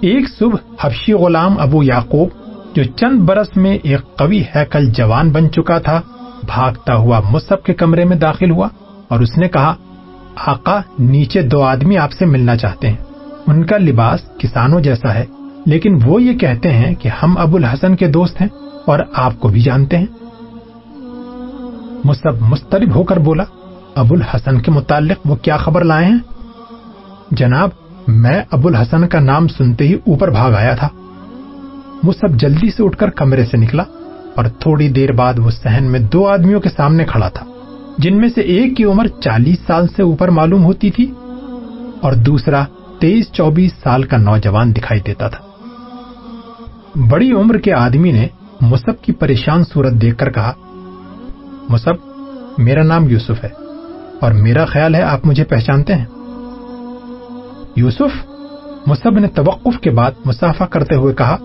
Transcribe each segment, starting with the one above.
ایک صبح حبشی غلام ابو یعقوب، جو چند برس میں ایک قوی ہیکل جوان بن چکا تھا، بھاگتا ہوا مصحف کے کمرے میں داخل ہوا اور اس نے کہا، آقا، نیچے دو آدمی آپ سے ملنا چاہتے ہیں۔ ان کا لباس کسانوں جیسا ہے، لیکن وہ یہ کہتے ہیں کہ ہم ابو الحسن کے دوست ہیں اور آپ کو بھی جانتے ہیں۔ مصحف مسترب ہو کر بولا، ابو الحسن کے متعلق وہ کیا خبر لائے ہیں؟ جناب میں ابو الحسن کا نام سنتے ہی اوپر بھاگ آیا تھا۔ مصحف جلدی سے اٹھ کر کمرے سے نکلا اور تھوڑی دیر بعد وہ صحن میں دو آدمیوں کے سامنے کھڑا تھا، جن میں سے ایک کی عمر چالیس سال سے اوپر معلوم ہوتی تھی اور دوسرا تیئیس چوبیس سال کا نوجوان دکھائی دیتا تھا۔ بڑی عمر کے آدمی نے مصحف کی پریشان صورت دیکھ کر کہا مصحف میرا نام یوسف ہے اور میرا خیال ہے آپ مجھے پہچانتے ہیں۔ یوسف مصحف نے توقف کے بعد مسافہ کرتے ہوئے کہا،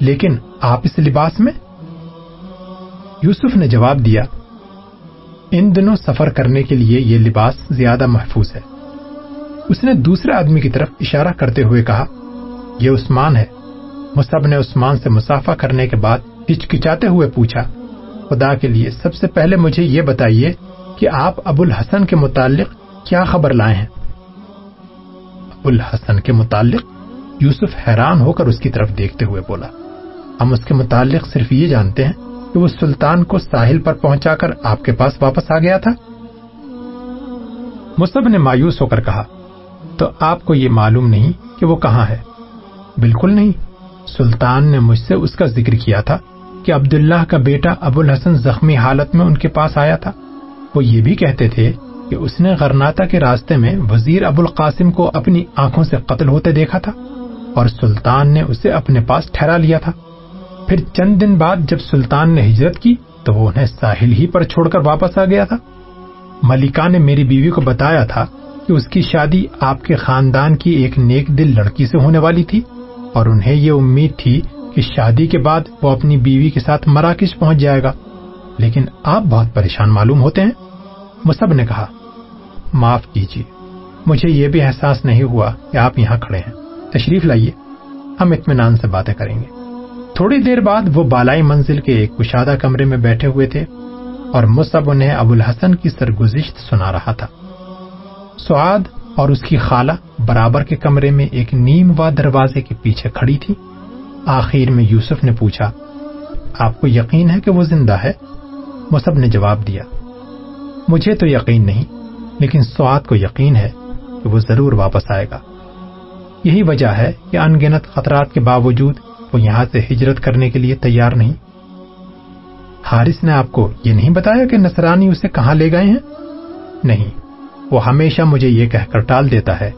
لیکن آپ اس لباس میں؟ یوسف نے جواب دیا، ان دنوں سفر کرنے کے لیے یہ لباس زیادہ محفوظ ہے۔ اس نے دوسرے آدمی کی طرف اشارہ کرتے ہوئے کہا، یہ عثمان ہے۔ مصحف نے عثمان سے مسافہ کرنے کے بعد ہچکچاتے ہوئے پوچھا، خدا کے لیے سب سے پہلے مجھے یہ بتائیے کہ آپ ابو الحسن کے متعلق کیا خبر لائے ہیں؟ الحسن کے متعلق یوسف حیران ہو کر اس کی طرف دیکھتے ہوئے بولا، ہم اس کے متعلق صرف یہ جانتے ہیں کہ وہ سلطان کو ساحل پر پہنچا کر آپ کے پاس واپس آ گیا تھا۔ مصب نے مایوس ہو کر کہا، تو آپ کو یہ معلوم نہیں کہ وہ کہاں ہے؟ بالکل نہیں۔ سلطان نے مجھ سے اس کا ذکر کیا تھا کہ عبداللہ کا بیٹا ابو الحسن زخمی حالت میں ان کے پاس آیا تھا۔ وہ یہ بھی کہتے تھے کہ اس نے غرناتا کے راستے میں وزیر ابو القاسم کو اپنی آنکھوں سے قتل ہوتے دیکھا تھا اور سلطان نے اسے اپنے پاس ٹھہرا لیا تھا۔ پھر چند دن بعد جب سلطان نے ہجرت کی تو وہ انہیں ساحل ہی پر چھوڑ کر واپس آ گیا تھا۔ ملکہ نے میری بیوی کو بتایا تھا کہ اس کی شادی آپ کے خاندان کی ایک نیک دل لڑکی سے ہونے والی تھی اور انہیں یہ امید تھی کہ شادی کے بعد وہ اپنی بیوی کے ساتھ مراکش پہنچ جائے گا۔ لیکن آپ بہت پریشان معلوم ہوتے ہیں مصب نے کہا معاف کیجیے مجھے یہ بھی احساس نہیں ہوا کہ آپ یہاں کھڑے ہیں۔ تشریف لائیے، ہم اطمینان سے باتیں کریں گے۔ تھوڑی دیر بعد وہ بالائی منزل کے ایک کشادہ کمرے میں بیٹھے ہوئے تھے اور مصب انہیں ابو الحسن کی سرگزشت سنا رہا تھا۔ سعاد اور اس کی خالہ برابر کے کمرے میں ایک نیم و دروازے کے پیچھے کھڑی تھی۔ آخر میں یوسف نے پوچھا، آپ کو یقین ہے کہ وہ زندہ ہے؟ مصب نے جواب دیا، مجھے تو یقین نہیں۔ لیکن سعاد کو یقین ہے کہ وہ ضرور واپس آئے گا۔ یہی وجہ ہے کہ ان گنت خطرات کے باوجود وہ یہاں سے ہجرت کرنے کے لیے تیار نہیں۔ حارث نے آپ کو یہ نہیں بتایا کہ نصرانی اسے کہاں لے گئے ہیں؟ نہیں، وہ ہمیشہ مجھے یہ کہہ کر ٹال دیتا ہے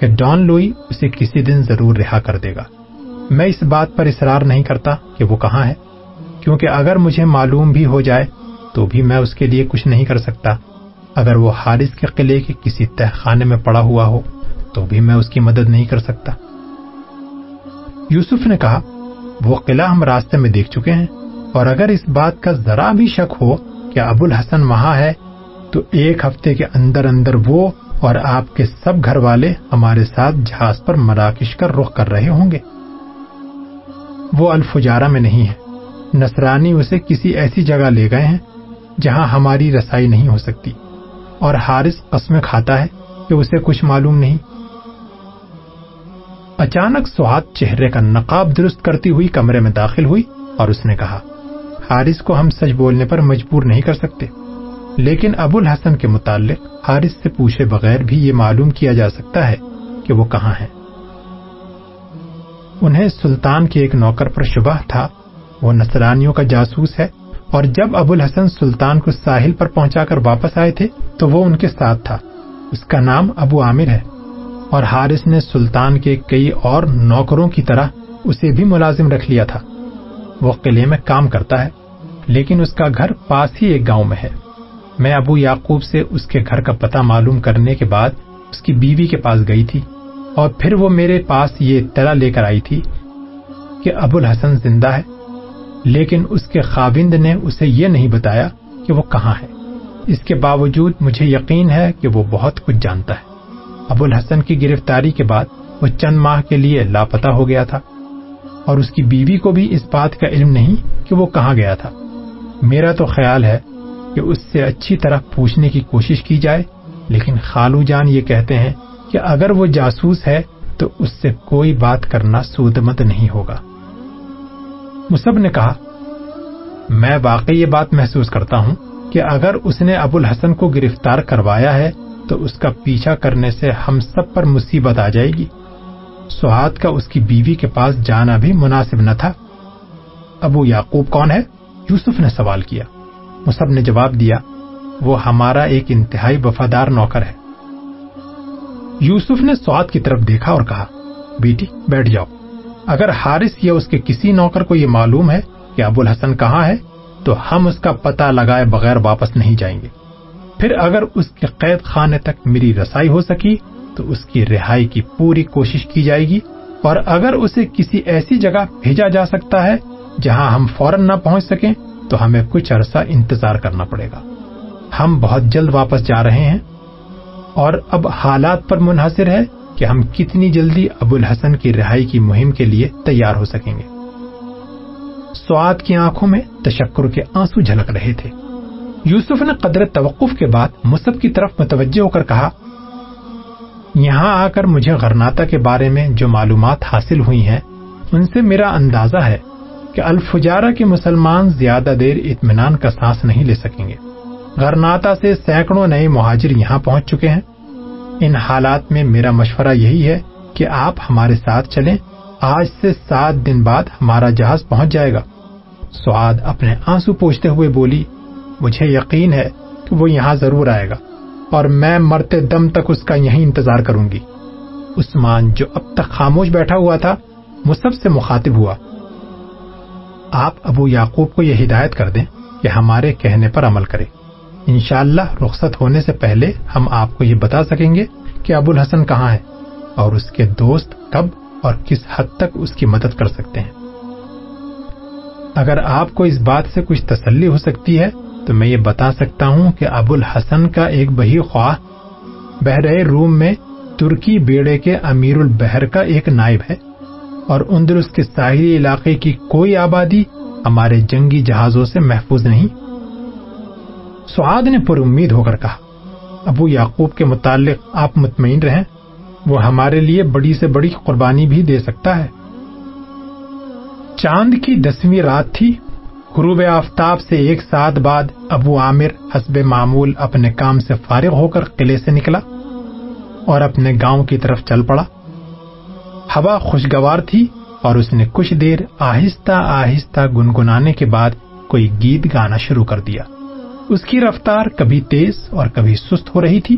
کہ ڈان لوئی اسے کسی دن ضرور رہا کر دے گا۔ میں اس بات پر اصرار نہیں کرتا کہ وہ کہاں ہے، کیونکہ اگر مجھے معلوم بھی ہو جائے تو بھی میں اس کے لیے کچھ نہیں کر سکتا۔ اگر وہ حارث کے قلعے کے کسی تہ خانے میں پڑا ہوا ہو، تو بھی میں اس کی مدد نہیں کر سکتا۔ یوسف نے کہا، وہ قلعہ ہم راستے میں دیکھ چکے ہیں، اور اگر اس بات کا ذرا بھی شک ہو کہ ابو الحسن وہاں ہے، تو ایک ہفتے کے اندر اندر وہ اور آپ کے سب گھر والے ہمارے ساتھ جہاز پر مراکش کر رخ کر رہے ہوں گے۔ وہ الفجارہ میں نہیں ہے۔ نصرانی اسے کسی ایسی جگہ لے گئے ہیں جہاں ہماری رسائی نہیں ہو سکتی۔ اور حارث قسمیں کھاتا ہے کہ اسے کچھ معلوم نہیں۔ اچانک سہاد چہرے کا نقاب درست کرتی ہوئی کمرے میں داخل ہوئی اور اس نے کہا، حارث کو ہم سچ بولنے پر مجبور نہیں کر سکتے۔ لیکن ابو الحسن کے متعلق حارث سے پوچھے بغیر بھی یہ معلوم کیا جا سکتا ہے کہ وہ کہاں ہے انہیں سلطان کے ایک نوکر پر شبہ تھا۔ وہ نصرانیوں کا جاسوس ہے اور جب ابو الحسن سلطان کو ساحل پر پہنچا کر واپس آئے تھے، تو وہ ان کے ساتھ تھا۔ اس کا نام ابو عامر ہے۔ اور حارث نے سلطان کے کئی اور نوکروں کی طرح اسے بھی ملازم رکھ لیا تھا۔ وہ قلعے میں کام کرتا ہے، لیکن اس کا گھر پاس ہی ایک گاؤں میں ہے۔ میں ابو یعقوب سے اس کے گھر کا پتہ معلوم کرنے کے بعد اس کی بیوی کے پاس گئی تھی۔ اور پھر وہ میرے پاس یہ اطلاع لے کر آئی تھی کہ ابو الحسن زندہ ہے۔ لیکن اس کے خاوند نے اسے یہ نہیں بتایا کہ وہ کہاں ہے۔ اس کے باوجود مجھے یقین ہے کہ وہ بہت کچھ جانتا ہے۔ ابو الحسن کی گرفتاری کے بعد وہ چند ماہ کے لیے لاپتہ ہو گیا تھا اور اس کی بیوی کو بھی اس بات کا علم نہیں کہ وہ کہاں گیا تھا۔ میرا تو خیال ہے کہ اس سے اچھی طرح پوچھنے کی کوشش کی جائے، لیکن خالو جان یہ کہتے ہیں کہ اگر وہ جاسوس ہے تو اس سے کوئی بات کرنا سود مت نہیں ہوگا۔ مصب نے کہا، میں واقعی یہ بات محسوس کرتا ہوں کہ اگر اس نے ابو الحسن کو گرفتار کروایا ہے تو اس کا پیچھا کرنے سے ہم سب پر مصیبت آ جائے گی۔ سہاد کا اس کی بیوی کے پاس جانا بھی مناسب نہ تھا۔ ابو یعقوب کون ہے؟ یوسف نے سوال کیا۔ مصب نے جواب دیا، وہ ہمارا ایک انتہائی وفادار نوکر ہے۔ یوسف نے سواد کی طرف دیکھا اور کہا، بیٹی بیٹھ جاؤ۔ اگر حارث یا اس کے کسی نوکر کو یہ معلوم ہے کہ ابو الحسن کہاں ہے، تو ہم اس کا پتہ لگائے بغیر واپس نہیں جائیں گے۔ پھر اگر اس کے قید خانے تک میری رسائی ہو سکی، تو اس کی رہائی کی پوری کوشش کی جائے گی۔ اور اگر اسے کسی ایسی جگہ بھیجا جا سکتا ہے جہاں ہم فوراً نہ پہنچ سکیں، تو ہمیں کچھ عرصہ انتظار کرنا پڑے گا۔ ہم بہت جلد واپس جا رہے ہیں اور اب حالات پر منحصر ہے کہ ہم کتنی جلدی ابو الحسن کی رہائی کی مہم کے لیے تیار ہو سکیں گے۔ سواد کی آنکھوں میں تشکر کے آنسو جھلک رہے تھے۔ یوسف نے قدر توقف کے بعد مصب کی طرف متوجہ ہو کر کہا، یہاں آ کر مجھے غرناتا کے بارے میں جو معلومات حاصل ہوئی ہیں، ان سے میرا اندازہ ہے کہ الفجارہ کے مسلمان زیادہ دیر اطمینان کا سانس نہیں لے سکیں گے۔ غرناتا سے سینکڑوں نئے مہاجر یہاں پہنچ چکے ہیں۔ ان حالات میں میرا مشورہ یہی ہے کہ آپ ہمارے ساتھ چلیں۔ آج سے سات دن بعد ہمارا جہاز پہنچ جائے گا۔ سعاد اپنے آنسو پوچھتے ہوئے بولی، مجھے یقین ہے کہ وہ یہاں ضرور آئے گا اور میں مرتے دم تک اس کا یہیں انتظار کروں گی۔ عثمان جو اب تک خاموش بیٹھا ہوا تھا مصب سے مخاطب ہوا۔ آپ ابو یعقوب کو یہ ہدایت کر دیں کہ ہمارے کہنے پر عمل کرے۔ انشاءاللہ اللہ رخصت ہونے سے پہلے ہم آپ کو یہ بتا سکیں گے کہ ابو الحسن کہاں ہے اور اس کے دوست کب اور کس حد تک اس کی مدد کر سکتے ہیں۔ اگر آپ کو اس بات سے کچھ تسلی ہو سکتی ہے تو میں یہ بتا سکتا ہوں کہ ابو الحسن کا ایک بہی خواہ بحر روم میں ترکی بیڑے کے امیر البحر کا ایک نائب ہے اور اندر کے ساحلی علاقے کی کوئی آبادی ہمارے جنگی جہازوں سے محفوظ نہیں۔ سعاد نے پر امید ہو کر کہا، ابو یعقوب کے متعلق آپ مطمئن رہیں، وہ ہمارے لیے بڑی سے بڑی قربانی بھی دے سکتا ہے۔ چاند کی دسویں رات تھی، غروب آفتاب سے ایک ساتھ بعد ابو عامر حسب معمول اپنے کام سے فارغ ہو کر قلعے سے نکلا اور اپنے گاؤں کی طرف چل پڑا۔ ہوا خوشگوار تھی اور اس نے کچھ دیر آہستہ آہستہ گنگنانے کے بعد کوئی گیت گانا شروع کر دیا۔ اس کی رفتار کبھی تیز اور کبھی سست ہو رہی تھی۔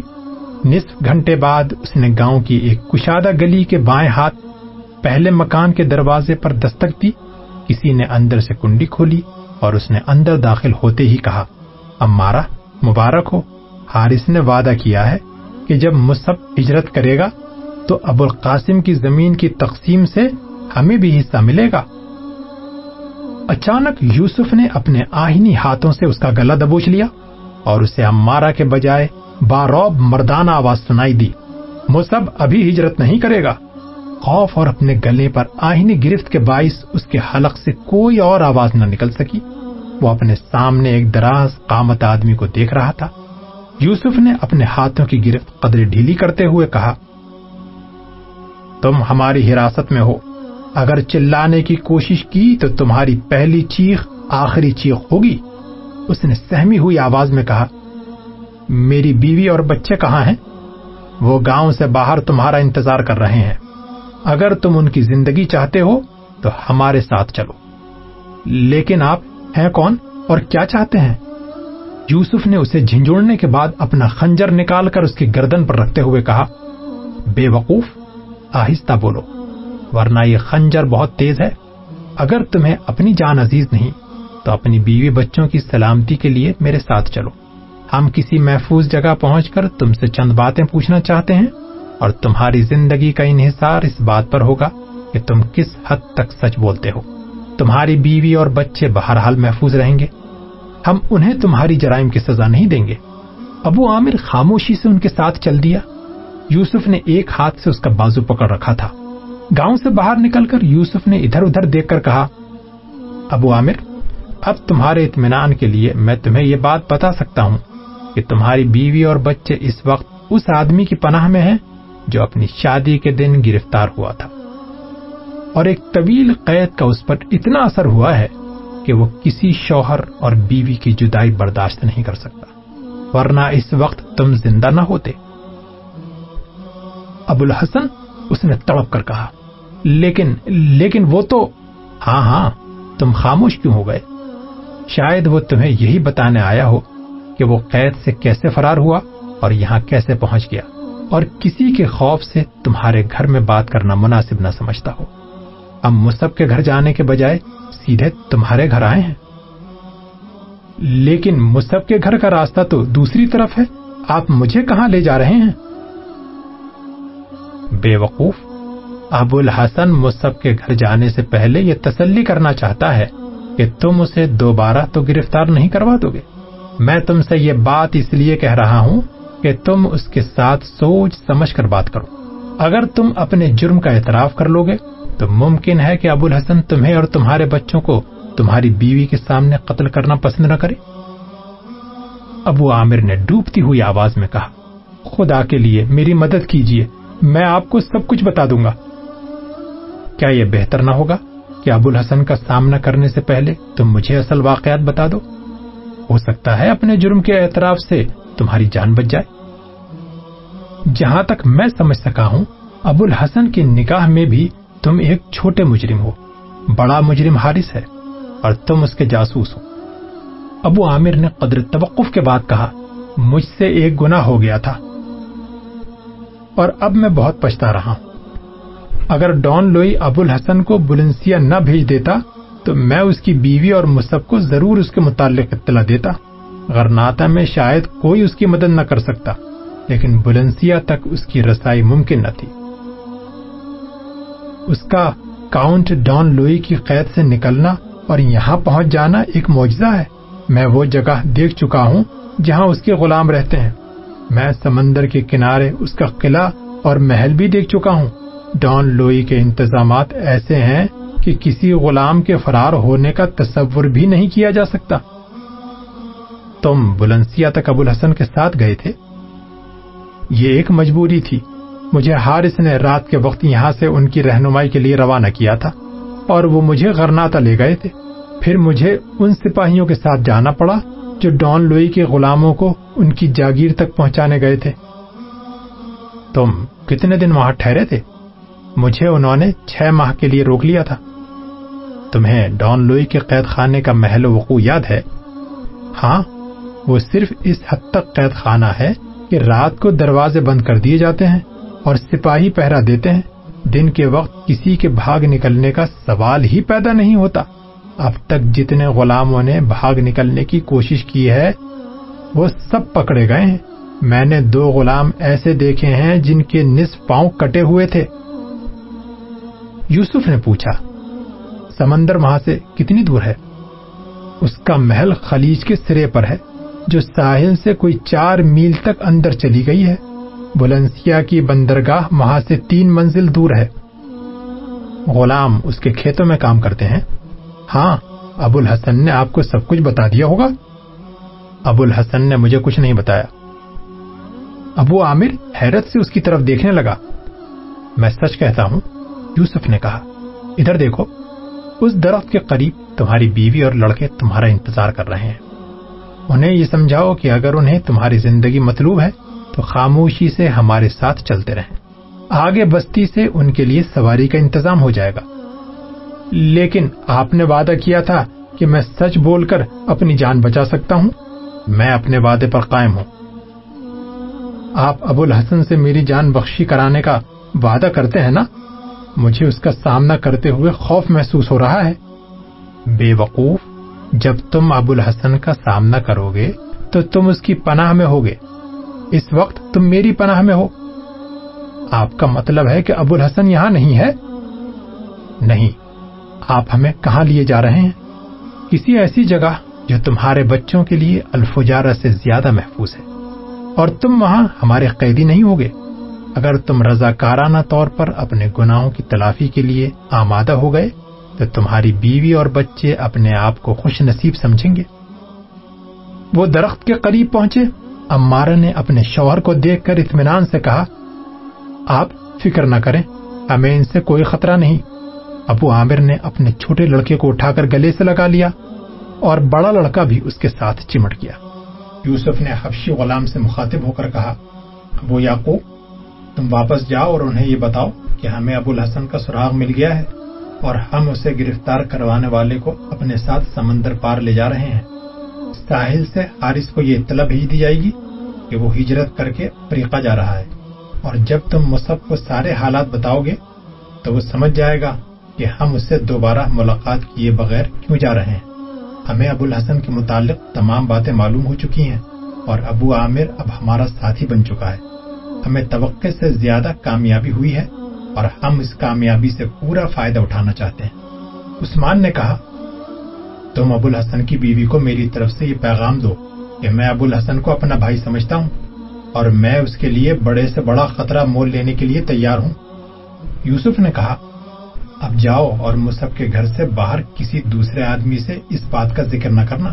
نصف گھنٹے بعد اس نے گاؤں کی ایک کشادہ گلی کے بائیں ہاتھ پہلے مکان کے دروازے پر دستک دی۔ کسی نے اندر سے کنڈی کھولی اور اس نے اندر داخل ہوتے ہی کہا امارا مبارک ہو۔ حارث نے وعدہ کیا ہے کہ جب مصحف ہجرت کرے گا تو ابو القاسم کی زمین کی تقسیم سے ہمیں بھی حصہ ملے گا۔ اچانک یوسف نے اپنے آہنی ہاتھوں سے اس کا گلا دبوچ لیا اور اسے امارا کے بجائے باروب مردانہ آواز سنائی دی۔ مصب ابھی ہجرت نہیں کرے گا۔ خوف اور اپنے گلے پر آہنی گرفت کے باعث اس کے حلق سے کوئی اور آواز نہ نکل سکی۔ وہ اپنے سامنے ایک دراز قامت آدمی کو دیکھ رہا تھا۔ یوسف نے اپنے ہاتھوں کی گرفت قدر ڈھیلی کرتے ہوئے کہا، تم ہماری حراست میں ہو۔ اگر چلانے کی کوشش کی تو تمہاری پہلی چیخ آخری چیخ ہوگی۔ اس نے سہمی ہوئی آواز میں کہا، میری بیوی اور بچے کہاں ہیں؟ وہ گاؤں سے باہر تمہارا انتظار کر رہے ہیں۔ اگر تم ان کی زندگی چاہتے ہو تو ہمارے ساتھ چلو۔ لیکن آپ ہیں کون اور کیا چاہتے ہیں؟ یوسف نے اسے جھنجھوڑنے کے بعد اپنا خنجر نکال کر اس کی گردن پر رکھتے ہوئے کہا، بے وقوف، آہستہ بولو۔ ورنہ یہ خنجر بہت تیز ہے۔ اگر تمہیں اپنی جان عزیز نہیں، تو اپنی بیوی بچوں کی سلامتی کے لیے میرے ساتھ چلو۔ ہم کسی محفوظ جگہ پہنچ کر تم سے چند باتیں پوچھنا چاہتے ہیں اور تمہاری زندگی کا انحصار اس بات پر ہوگا کہ تم کس حد تک سچ بولتے ہو۔ تمہاری بیوی اور بچے بہرحال محفوظ رہیں گے۔ ہم انہیں تمہاری جرائم کی سزا نہیں دیں گے۔ ابو عامر خاموشی سے ان کے ساتھ چل دیا۔ یوسف نے ایک ہاتھ سے اس کا بازو پکڑ رکھا تھا۔ گاؤں سے باہر نکل کر یوسف نے ادھر ادھر دیکھ کر کہا، ابو عامر، اب تمہارے اطمینان کے لیے میں تمہیں یہ بات بتا سکتا ہوں کہ تمہاری بیوی اور بچے اس وقت اس آدمی کی پناہ میں ہیں جو اپنی شادی کے دن گرفتار ہوا تھا۔ اور ایک طویل قید کا اس پر اتنا اثر ہوا ہے کہ وہ کسی شوہر اور بیوی کی جدائی برداشت نہیں کر سکتا، ورنہ اس وقت تم زندہ نہ ہوتے۔ ابو الحسن اس نے تڑپ کر کہا، لیکن لیکن وہ تو ہاں ہاں تم خاموش کیوں ہو گئے؟ شاید وہ تمہیں یہی بتانے آیا ہو کہ وہ قید سے کیسے فرار ہوا اور یہاں کیسے پہنچ گیا۔ اور کسی کے خوف سے تمہارے گھر میں بات کرنا مناسب نہ سمجھتا ہو۔ اب مصب کے گھر جانے کے بجائے سیدھے تمہارے گھر آئے ہیں۔ لیکن مصب کے گھر کا راستہ تو دوسری طرف ہے۔ آپ مجھے کہاں لے جا رہے ہیں؟ بے وقوف۔ ابو الحسن مصب کے گھر جانے سے پہلے یہ تسلی کرنا چاہتا ہے کہ تم اسے دوبارہ تو گرفتار نہیں کروا دو گے۔ میں تم سے یہ بات اس لیے کہہ رہا ہوں کہ تم اس کے ساتھ سوچ سمجھ کر بات کرو۔ اگر تم اپنے جرم کا اعتراف کر لو گے تو ممکن ہے کہ ابو الحسن تمہیں اور تمہارے بچوں کو تمہاری بیوی کے سامنے قتل کرنا پسند نہ کرے۔ ابو عامر نے ڈوبتی ہوئی آواز میں کہا، خدا کے لیے میری مدد کیجیے میں آپ کو سب کچھ بتا دوں گا۔ کیا یہ بہتر نہ ہوگا کہ ابو الحسن کا سامنا کرنے سے پہلے تم مجھے اصل واقعات بتا دو؟ ہو سکتا ہے اپنے جرم کے اعتراف سے تمہاری جان بچ جائے۔ جہاں تک میں سمجھ سکا ہوں، ابو الحسن کی نکاح میں بھی تم ایک چھوٹے مجرم ہو، بڑا مجرم حارث ہے، اور تم اس کے جاسوس ہو۔ ابو عامر نے قدر توقف کے بعد کہا، مجھ سے ایک گنا ہو گیا تھا۔ اور اب میں بہت پچھتا رہا۔ ہوں اگر ڈان لوئی ابو الحسن کو بلنسیا نہ بھیج دیتا، تو میں اس کی بیوی اور مصب کو ضرور اس کے متعلق اطلاع دیتا۔ غرناتا میں شاید کوئی اس کی مدد نہ کر سکتا، لیکن بلنسیا تک اس کی رسائی ممکن نہ تھی۔ اس کا کاؤنٹ ڈان لوئی کی قید سے نکلنا اور یہاں پہنچ جانا ایک معجزہ ہے۔ میں وہ جگہ دیکھ چکا ہوں جہاں اس کے غلام رہتے ہیں۔ میں سمندر کے کنارے اس کا قلعہ اور محل بھی دیکھ چکا ہوں۔ ڈان لوئی کے انتظامات ایسے ہیں کہ کسی غلام کے فرار ہونے کا تصور بھی نہیں کیا جا سکتا۔ تم بلنسیا تک ابو الحسن کے ساتھ گئے تھے؟ یہ ایک مجبوری تھی۔ مجھے حارث نے رات کے وقت یہاں سے ان کی رہنمائی کے لیے روانہ کیا تھا اور وہ مجھے غرناتا لے گئے تھے۔ پھر مجھے ان سپاہیوں کے ساتھ جانا پڑا جو ڈان لوئی کے غلاموں کو ان کی جاگیر تک پہنچانے گئے تھے۔ تم کتنے دن وہاں ٹھہرے تھے؟ مجھے انہوں نے چھ ماہ کے لیے روک لیا تھا۔ تمہیں ڈان لوئی کے قید خانے کا محل وقوع یاد ہے؟ ہاں وہ صرف اس حد تک قید خانہ ہے کہ رات کو دروازے بند کر دیے جاتے ہیں اور سپاہی پہرا دیتے ہیں۔ دن کے وقت کسی کے بھاگ نکلنے کا سوال ہی پیدا نہیں ہوتا۔ اب تک جتنے غلاموں نے بھاگ نکلنے کی کوشش کی ہے، وہ سب پکڑے گئے ہیں۔ میں نے دو غلام ایسے دیکھے ہیں جن کے نصف پاؤں کٹے ہوئے تھے۔ یوسف نے پوچھا، سمندر وہاں سے کتنی دور ہے؟ اس کا محل خلیج کے سرے پر ہے، جو ساحل سے کوئی چار میل تک اندر چلی گئی ہے۔ بلنسیا کی بندرگاہ وہاں سے تین منزل دور ہے۔ غلام اس کے کھیتوں میں کام کرتے ہیں۔ ہاں ابو الحسن نے آپ کو سب کچھ بتا دیا ہوگا۔ ابو الحسن نے مجھے کچھ نہیں بتایا۔ ابو عامر حیرت سے اس کی طرف دیکھنے لگا۔ میں سچ کہتا ہوں، یوسف نے کہا، ادھر دیکھو، اس درخت کے قریب تمہاری بیوی اور لڑکے تمہارا انتظار کر رہے ہیں۔ انہیں یہ سمجھاؤ کہ اگر انہیں تمہاری زندگی مطلوب ہے، تو خاموشی سے ہمارے ساتھ چلتے رہیں۔ آگے بستی سے ان کے لیے سواری کا انتظام ہو جائے گا۔ لیکن آپ نے وعدہ کیا تھا کہ میں سچ بول کر اپنی جان بچا سکتا ہوں؟ میں اپنے وعدے پر قائم ہوں۔ آپ ابو الحسن سے میری جان بخشی کرانے کا وعدہ کرتے ہیں نا؟ مجھے اس کا سامنا کرتے ہوئے خوف محسوس ہو رہا ہے۔ بے وقوف، جب تم ابو الحسن کا سامنا کرو گے تو تم اس کی پناہ میں ہوگے۔ اس وقت تم میری پناہ میں ہو۔ آپ کا مطلب ہے کہ ابو الحسن یہاں نہیں ہے؟ نہیں۔ آپ ہمیں کہاں لیے جا رہے ہیں؟ کسی ایسی جگہ جو تمہارے بچوں کے لیے الفجارہ سے زیادہ محفوظ ہے۔ اور تم وہاں ہمارے قیدی نہیں ہوگے۔ اگر تم رضاکارانہ طور پر اپنے گناہوں کی تلافی کے لیے آمادہ ہو گئے، تو تمہاری بیوی اور بچے اپنے آپ کو خوش نصیب سمجھیں گے۔ وہ درخت کے قریب پہنچے۔ امارا نے اپنے شوہر کو دیکھ کر اطمینان سے کہا، آپ فکر نہ کریں، ہمیں ان سے کوئی خطرہ نہیں۔ ابو عامر نے اپنے چھوٹے لڑکے کو اٹھا کر گلے سے لگا لیا اور بڑا لڑکا بھی اس کے ساتھ چمٹ گیا۔ یوسف نے حفشی غلام سے مخاطب ہو کر کہا، ابو یعقوب، تم واپس جاؤ اور انہیں یہ بتاؤ کہ ہمیں ابو الحسن کا سراغ مل گیا ہے اور ہم اسے گرفتار کروانے والے کو اپنے ساتھ سمندر پار لے جا رہے ہیں۔ ساحل سے حارث کو یہ اطلاع بھیج دی جائے گی کہ وہ ہجرت کر کے افریقہ جا رہا ہے۔ اور جب تم مصحف کو سارے حالات بتاؤ گے تو وہ سمجھ جائے گا کہ ہم اس سے دوبارہ ملاقات کیے بغیر کیوں جا رہے ہیں؟ ہمیں ابو الحسن کے متعلق تمام باتیں معلوم ہو چکی ہیں اور ابو عامر اب ہمارا ساتھی بن چکا ہے۔ ہمیں توقع سے زیادہ کامیابی ہوئی ہے اور ہم اس کامیابی سے پورا فائدہ اٹھانا چاہتے ہیں۔ عثمان نے کہا، تم ابو الحسن کی بیوی کو میری طرف سے یہ پیغام دو کہ میں ابو الحسن کو اپنا بھائی سمجھتا ہوں اور میں اس کے لیے بڑے سے بڑا خطرہ مول لینے کے لیے تیار ہوں۔ یوسف نے کہا اب جاؤ اور مصحف کے گھر سے باہر کسی دوسرے آدمی سے اس بات کا ذکر نہ کرنا۔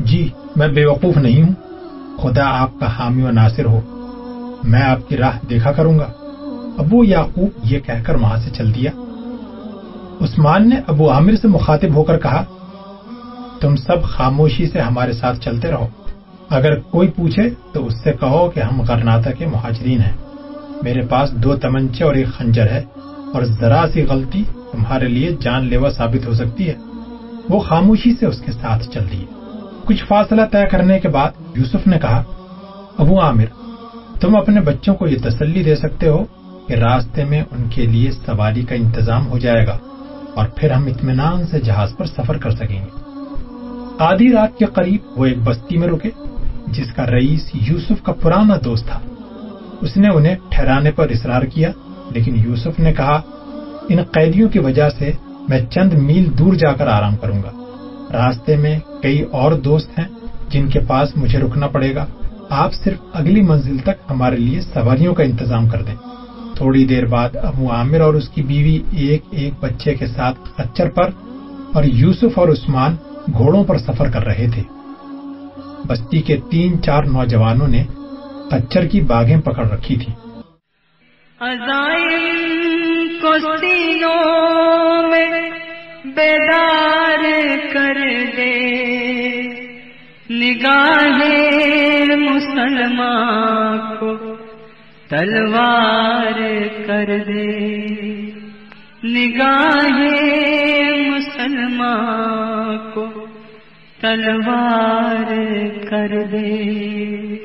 جی میں بے وقوف نہیں ہوں۔ خدا آپ کا حامی و ناصر ہو۔ میں آپ کی راہ دیکھا کروں گا۔ ابو یعقوب یہ کہہ کر وہاں سے چل دیا۔ عثمان نے ابو عامر سے مخاطب ہو کر کہا، تم سب خاموشی سے ہمارے ساتھ چلتے رہو۔ اگر کوئی پوچھے تو اس سے کہو کہ ہم غرناتا کے مہاجرین ہیں۔ میرے پاس دو تمنچے اور ایک خنجر ہے۔ اور ذرا سی غلطی تمہارے لیے جان لیوا ثابت ہو سکتی ہے۔ وہ خاموشی سے اس کے ساتھ چل رہی کچھ فاصلہ طے کرنے کے بعد یوسف نے کہا، ابو عامر، تم اپنے بچوں کو یہ تسلی دے سکتے ہو کہ راستے میں ان کے لیے سواری کا انتظام ہو جائے گا اور پھر ہم اطمینان سے جہاز پر سفر کر سکیں گے۔ آدھی رات کے قریب وہ ایک بستی میں رکے، جس کا رئیس یوسف کا پرانا دوست تھا۔ اس نے انہیں ٹھہرانے پر اصرار کیا لیکن یوسف نے کہا، ان قیدیوں کی وجہ سے میں چند میل دور جا کر آرام کروں گا۔ راستے میں کئی اور دوست ہیں جن کے پاس مجھے رکنا پڑے گا۔ آپ صرف اگلی منزل تک ہمارے لیے سواریوں کا انتظام کر دیں۔ تھوڑی دیر بعد ابو عامر اور اس کی بیوی ایک ایک بچے کے ساتھ کچر پر اور یوسف اور عثمان گھوڑوں پر سفر کر رہے تھے۔ بستی کے تین چار نوجوانوں نے کچر کی باغیں پکڑ رکھی تھی کو سینوں میں بیدار کر دے۔ نگاہ مسلمان کو تلوار کر دے۔ نگاہ مسلمان کو تلوار کر دے۔